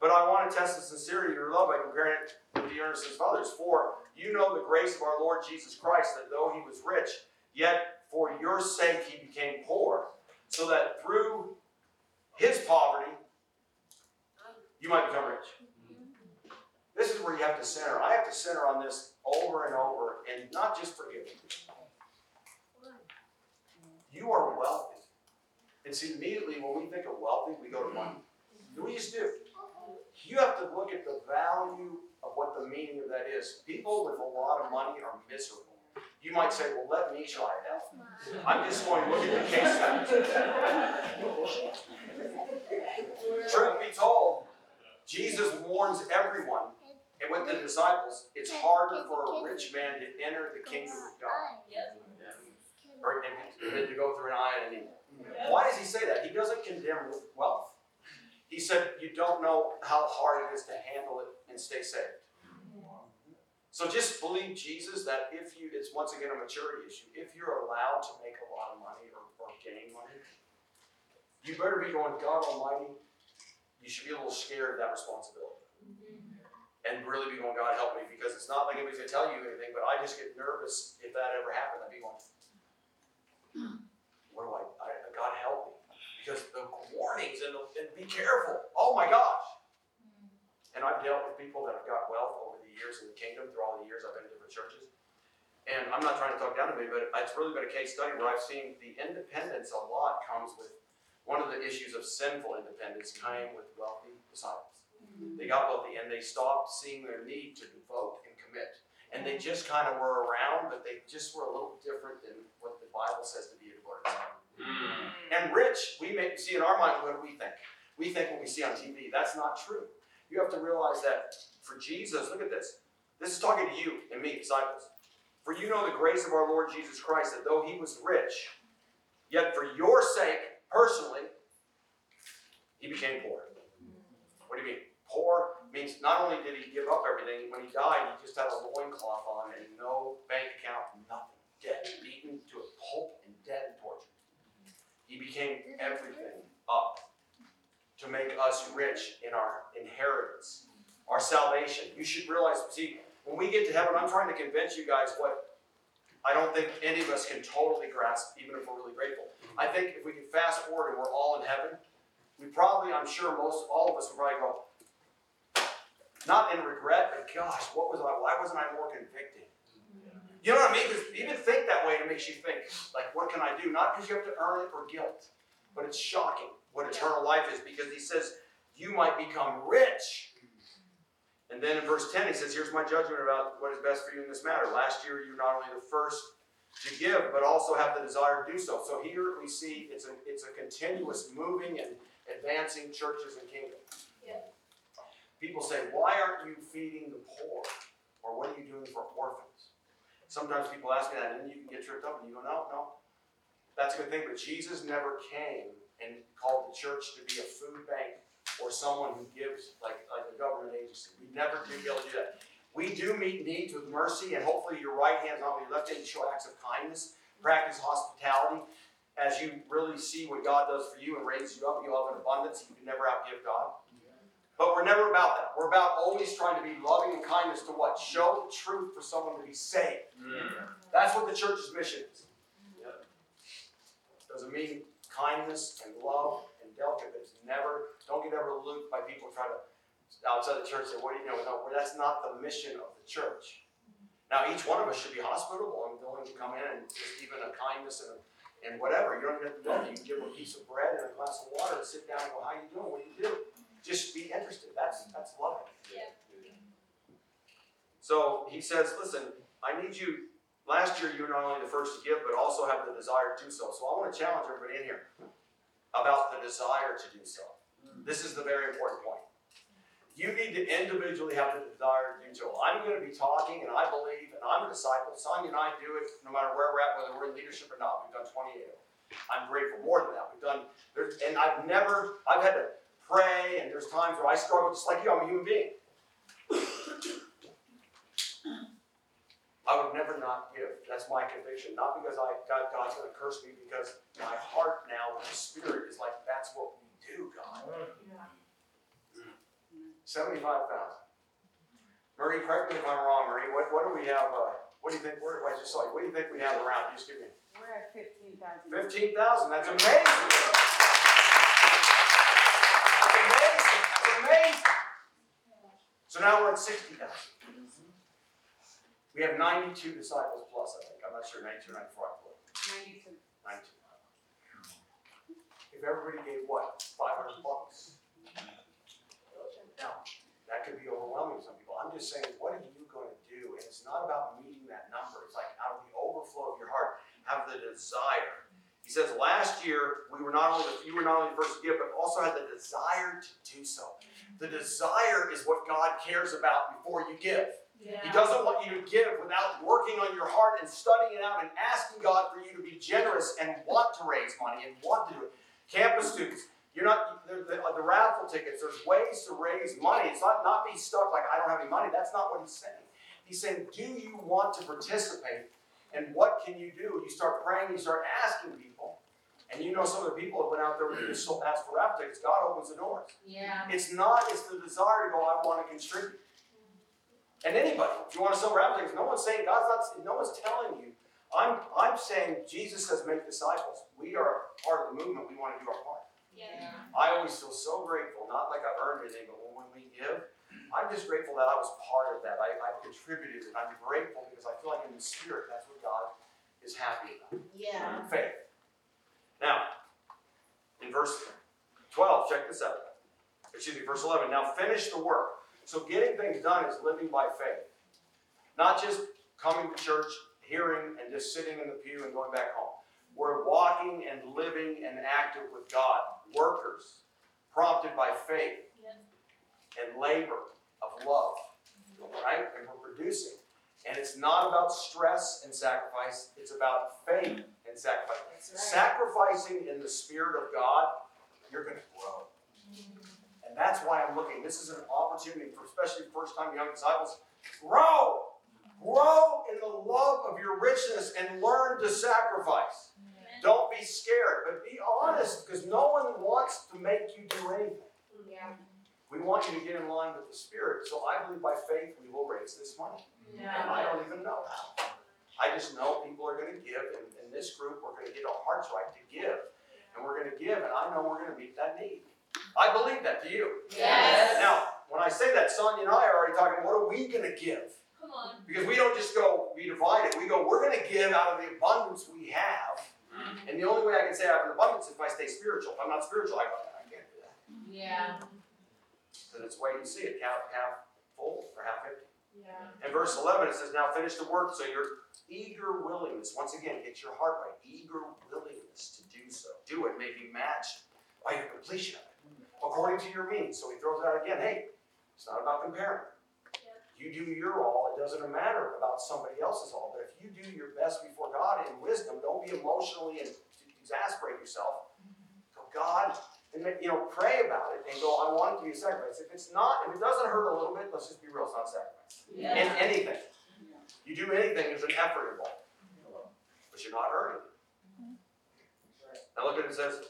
but I want to test the sincerity of your love by comparing it with the earnestness of others. For you know the grace of our Lord Jesus Christ, that though he was rich, yet for your sake he became poor, so that through his poverty you might become rich. This is where you have to center. I have to center on this over and over, and not just forgiving. You You are wealthy. And see, immediately when we think of wealthy, we go to money. We just do. You have to look at the value of what the meaning of that is. People with a lot of money are miserable. You might say, well, let me try it out. I'm just going to look at the case studies. Truth be told, Jesus warns everyone, and with the disciples, it's harder for a rich man to enter the kingdom of God or and, and to go through an eye and an ear. Why does he say that? He doesn't condemn wealth. He said you don't know how hard it is to handle it and stay saved. So just believe Jesus that if you, it's once again a maturity issue. If you're allowed to make a lot of money or, or gain money, you better be going, God Almighty, you should be a little scared of that responsibility. And really be going, God help me, because it's not like anybody's gonna tell you anything, but I just get nervous if that ever happened. I'd be going, what do I, I God help me? Because the warnings and, the, and be careful. Oh my gosh. And I've dealt with people that have got wealth over the years in the kingdom through all the years I've been in different churches. And I'm not trying to talk down to me, but it's really been a case study where I've seen the independence a lot comes with one of the issues of sinful independence came with wealthy disciples. Mm-hmm. They got wealthy and they stopped seeing their need to devote and commit. And they just kind of were around, but they just were a little different than what the Bible says to be a devoted disciple. And rich, we may see in our mind what we think? We think what we see on TV. That's not true. You have to realize that for Jesus, look at this. This is talking to you and me, disciples. For you know the grace of our Lord Jesus Christ, that though he was rich, yet for your sake, personally, he became poor. What do you mean? Poor means not only did he give up everything, when he died, he just had a loincloth on and no bank account, nothing. Dead, beaten to a pulp and dead. He became everything up to make us rich in our inheritance, our salvation. You should realize, see, when we get to heaven, I'm trying to convince you guys what I don't think any of us can totally grasp, even if we're really grateful. I think if we can fast forward and we're all in heaven, we probably, I'm sure most, all of us would probably go, not in regret, but gosh, what was I, why wasn't I more convicted? You know what I mean? Because even think that way, it makes you think, like, what can I do? Not because you have to earn it or guilt, but it's shocking what eternal life is because he says, you might become rich. And then in verse 10, he says, Here's my judgment about what is best for you in this matter. Last year, you were not only the first to give, but also have the desire to do so. So here we see it's a, it's a continuous moving and advancing churches and kingdoms. Yeah. People say, Why aren't you feeding the poor? Or what are you doing for orphans? Sometimes people ask me that, and you can get tripped up and you go, No, no. That's a good thing, but Jesus never came and called the church to be a food bank or someone who gives like, like a government agency. We never do be able to do that. We do meet needs with mercy, and hopefully your right hand, not your left hand, show acts of kindness, practice hospitality. As you really see what God does for you and raises you up, you'll have an abundance. You can never outgive God. But we're never about that. We're about always trying to be loving and kindness to what? Show the truth for someone to be saved. Mm. That's what the church's mission is. Doesn't mean kindness and love and delicate, it's never, don't get ever looped by people trying to, outside the church, say, what do you know? No, that's not the mission of the church. Now, each one of us should be hospitable and willing to come in and just even a kindness and, and whatever. You don't have to. You can give them a piece of bread and a glass of water and sit down and go, how you doing? What do you do? Just be interested. That's, mm-hmm. that's loving. Yeah. So he says, listen, I need you, last year you were not only the first to give, but also have the desire to do so. So I want to challenge everybody in here about the desire to do so. Mm-hmm. This is the very important point. You need to individually have the desire to do so. I'm going to be talking, and I believe, and I'm a disciple. Sonia and I do it no matter where we're at, whether we're in leadership or not. We've done 28 of them. I'm grateful more than that. We've done, and I've never, I've had to pray, and there's times where I struggle just like you. I'm a human being. I would never not give. That's my conviction. Not because I God, God's going to curse me, because my heart now, the spirit is like, that's what we do, God. Seventy-five thousand. Murray, correct me if I'm wrong, Marie. What, what do we have? Uh, what do you think? Where, I just saw you. What do you think we have around? Just give me We're at fifteen thousand. fifteen thousand. That's amazing. 160,000. We have 92 disciples plus, I think. I'm not sure, 92 or 94, I believe. 92. 92. If everybody gave what? 500 bucks? Now, that could be overwhelming to some people. I'm just saying, what are you going to do? And it's not about meeting that number. It's like out of the overflow of your heart, have the desire he says, last year, we were not only, the- you were not only the first to give, but also had the desire to do so. The desire is what God cares about before you give. He doesn't want you to give without working on your heart and studying it out and asking God for you to be generous and want to raise money and want to do it. Campus students, you're not the, the, uh, the raffle tickets. There's ways to raise money. It's not not be stuck like I don't have any money. That's not what he's saying. He's saying, do you want to participate? And what can you do? You start praying. You start asking people. And you know some of the people that went out there and just so raffle tickets. God opens the doors. Yeah. It's not, it's the desire to go, I want to contribute. And anybody, if you want to sell tickets, no one's saying, God's not, no one's telling you. I'm, I'm saying Jesus says make disciples. We are part of the movement, we want to do our part. Yeah. I always feel so grateful, not like I've earned anything, but when we give, I'm just grateful that I was part of that. I, I contributed and I'm grateful because I feel like in the spirit, that's what God is happy about Yeah. faith. Now, in verse 12, check this out. Excuse me, verse 11. Now finish the work. So getting things done is living by faith. Not just coming to church, hearing, and just sitting in the pew and going back home. We're walking and living and active with God. Workers, prompted by faith and labor of love. Right? And we're producing. And it's not about stress and sacrifice, it's about faith sacrifice. Right. Sacrificing in the Spirit of God, you're going to grow. And that's why I'm looking. This is an opportunity for especially first time young disciples. Grow! Grow in the love of your richness and learn to sacrifice. Don't be scared, but be honest because no one wants to make you do anything. Yeah. We want you to get in line with the Spirit. So I believe by faith we will raise this money. And I don't even know how. I just know people are going to give, and in this group, we're going to get our hearts right to give. And we're going to give, and I know we're going to meet that need. I believe that. Do you? Yes. Now, when I say that, Sonia and I are already talking, what are we going to give? Come on. Because we don't just go we divide it. We go, we're going to give out of the abundance we have. And the only way I can say I have an abundance is if I stay spiritual. If I'm not spiritual, I, I can't do that. Yeah. Then it's wait and see it, half, half full or half empty. In verse 11, it says, Now finish the work, so your eager willingness, once again, get your heart right, eager willingness to do so. Do it may be matched by your completion of it, according to your means. So he throws it out again. Hey, it's not about comparing. You do your all, it doesn't matter about somebody else's all, but if you do your best before God in wisdom, don't be emotionally and exasperate yourself. Go, God, and you know, pray about it and go, I want it to be a sacrifice. If it's not, if it doesn't hurt a little bit, let's just be real, it's not a sacrifice. In anything. You do anything, there's an effort involved. But you're not earning it. Mm-hmm. Now look at it, it says,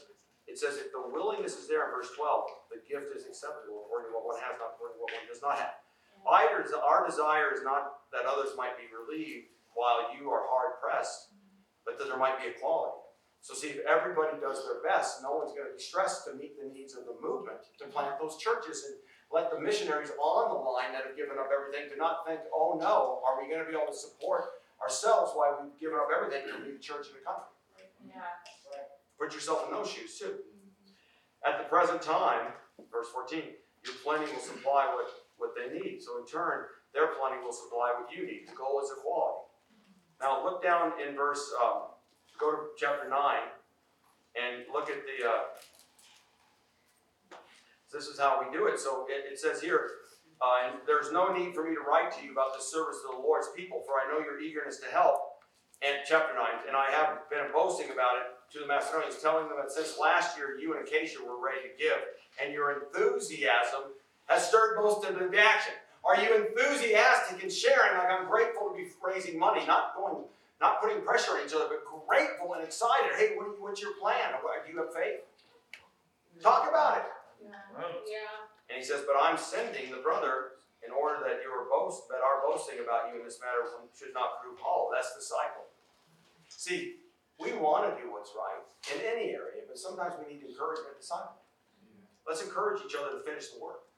it says if the willingness is there in verse 12, the gift is acceptable according to what one has, not according to what one does not have. Either our desire is not that others might be relieved while you are hard pressed, mm-hmm. but that there might be equality. So see, if everybody does their best, no one's going to be stressed to meet the needs of the movement, to plant those churches and let the missionaries on the line that have given up everything to not think, oh no, are we going to be able to support ourselves while we've given up everything to lead the church in the country? Yeah. Put yourself in those shoes too. At the present time, verse 14, your plenty will supply what, what they need. So in turn, their plenty will supply what you need. The goal is equality. Now look down in verse, um, go to chapter 9 and look at the, uh, this is how we do it. So it, it says here, uh, and there's no need for me to write to you about the service of the Lord's people, for I know your eagerness to help. And chapter 9, and I have been boasting about it to the Macedonians, telling them that since last year you and Achaia were ready to give, and your enthusiasm has stirred most of them to action. Are you enthusiastic in sharing? Like I'm grateful to be raising money, not going, not putting pressure on each other, but grateful and excited. Hey, what, what's your plan? Do you have faith? Talk about it. Yeah. And he says, But I'm sending the brother in order that your boast, that our boasting about you in this matter should not prove hollow. That's the cycle. See, we want to do what's right in any area, but sometimes we need encouragement cycle. Let's encourage each other to finish the work.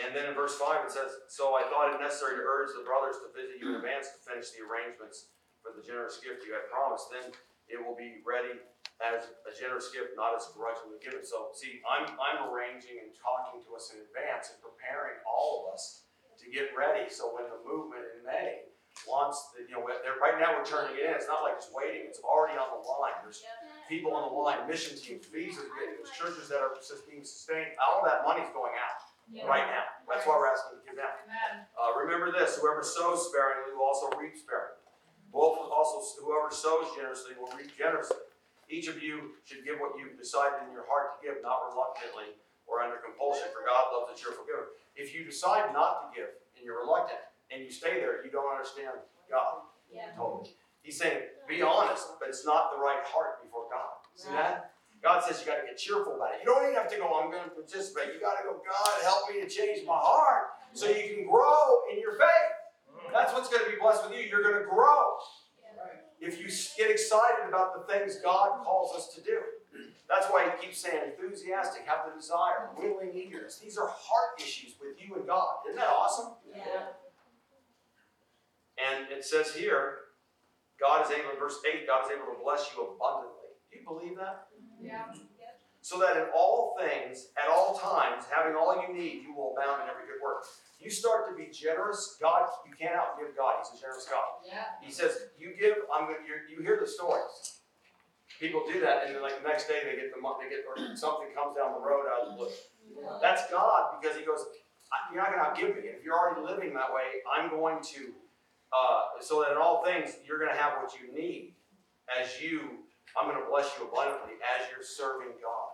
And then in verse 5 it says, So I thought it necessary to urge the brothers to visit you in advance to finish the arrangements for the generous gift you had promised. Then it will be ready as a generous gift, not as grudgingly given. So, see, I'm, I'm arranging and talking to us in advance and preparing all of us to get ready. So when the movement in May wants, the, you know, they're, right now we're turning it in. It's not like it's waiting. It's already on the line. There's people on the line, mission teams, visas there's churches that are just being sustained. All that money's going out right now. That's why we're asking to give now. Uh, remember this: whoever sows sparingly will also reap sparingly. Both also, whoever sows generously will reap generously. Each of you should give what you've decided in your heart to give, not reluctantly or under compulsion, for God loves a cheerful giver. If you decide not to give and you're reluctant and you stay there, you don't understand God Yeah. totally. He's saying, be honest, but it's not the right heart before God. See that? God says you got to get cheerful about it. You don't even have to go, I'm going to participate. You got to go, God, help me to change my heart so you can grow in your faith. That's what's going to be blessed with you. You're going to grow if you get excited about the things God calls us to do. That's why he keeps saying enthusiastic, have the desire, willing, eagerness. These are heart issues with you and God. Isn't that awesome? Yeah. And it says here, God is able, in verse 8, God is able to bless you abundantly. Do you believe that? Yeah. So that in all things, at all times, having all you need, you will abound in every good work. You start to be generous, God, you can't outgive God. He's a generous God. Yeah. He says, "You give, I'm going." You hear the stories. People do that, and then like the next day they get the money, they get or something comes down the road out of the blue. That's God because He goes, "You're not going to outgive me. If you're already living that way, I'm going to, uh, so that in all things you're going to have what you need. As you, I'm going to bless you abundantly as you're serving God.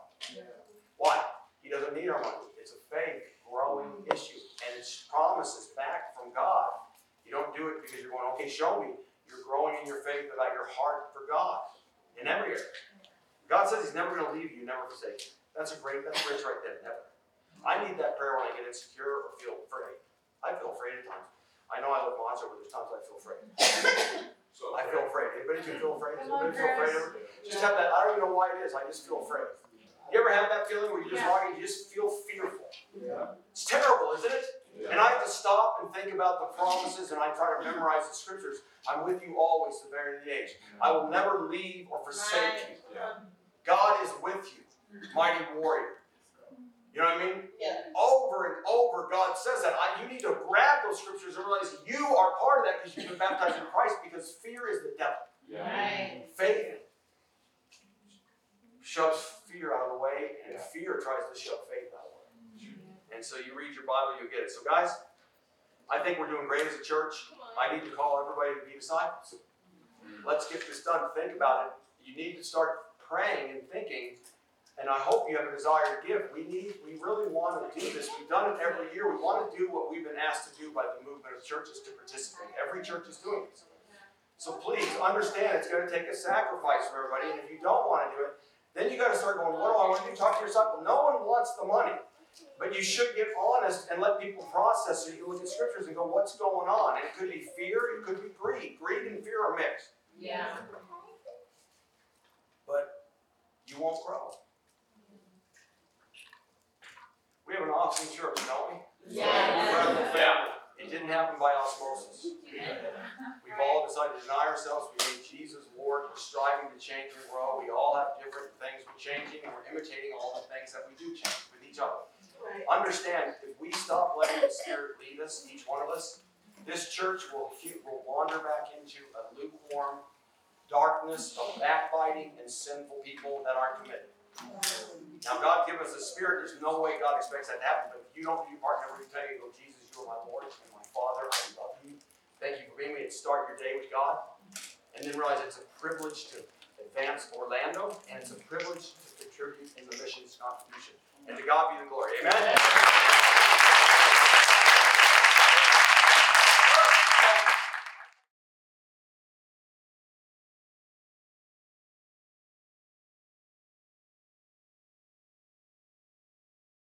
Why? He doesn't need our money. It's a faith growing mm. issue, and it's promises back from God. You don't do it because you're going, okay, show me. You're growing in your faith about your heart for God in every area. God says He's never going to leave you, never forsake you. That's a great, that's rich right there, never. I need that prayer when I get insecure or feel afraid. I feel afraid at times. I know I look macho, but there's times I feel afraid. [laughs] So I feel afraid. Anybody can feel afraid? Does Come on, anybody feel afraid Chris. ever? Just have that, I don't even know why it is, I just feel afraid. You ever have that feeling where you just Yeah. walking, you just feel fearful? Yeah. It's terrible, isn't it? And I have to stop and think about the promises and I try to memorize the scriptures. I'm with you always to the very end of the age. I will never leave or forsake you. Yeah. God is with you, mighty warrior. You know what I mean? Yeah. Over and over, God says that. I, you need to grab those scriptures and realize you are part of that because you've been baptized in Christ because fear is the devil. Right. Faith shoves fear out of the way, and fear tries to shove faith out of the way. And so you read your Bible, you'll get it. So, guys, I think we're doing great as a church. I need to call everybody to be disciples. Let's get this done. Think about it. You need to start praying and thinking. And I hope you have a desire to give. We need, we really want to do this. We've done it every year. We want to do what we've been asked to do by the movement of churches to participate. Every church is doing this. So please understand it's going to take a sacrifice for everybody. And if you don't want to do it, then you got to start going, what do I want to do? Talk to your disciple. No one wants the money. But you should get honest and let people process so you can look at scriptures and go, what's going on? It could be fear, it could be greed. Greed and fear are mixed. Yeah. But you won't grow. We have an awesome church, don't we? Yeah. family. It didn't happen by osmosis. We've all decided to deny ourselves. We made Jesus Lord. We're striving to change the world. We all have different things we're changing, and we're imitating all the things that we do change with each other. Understand, if we stop letting the Spirit lead us, each one of us, this church will, will wander back into a lukewarm darkness of backbiting and sinful people that aren't committed. Now, God give us a spirit. There's no way God expects that to happen. But if you don't do your part, never tell you, go, Jesus, you are my Lord and my Father. I love you. Thank you for being me and start your day with God. And then realize it's a privilege to advance Orlando, and it's a privilege to contribute in the missions contribution. And to God be the glory. Amen.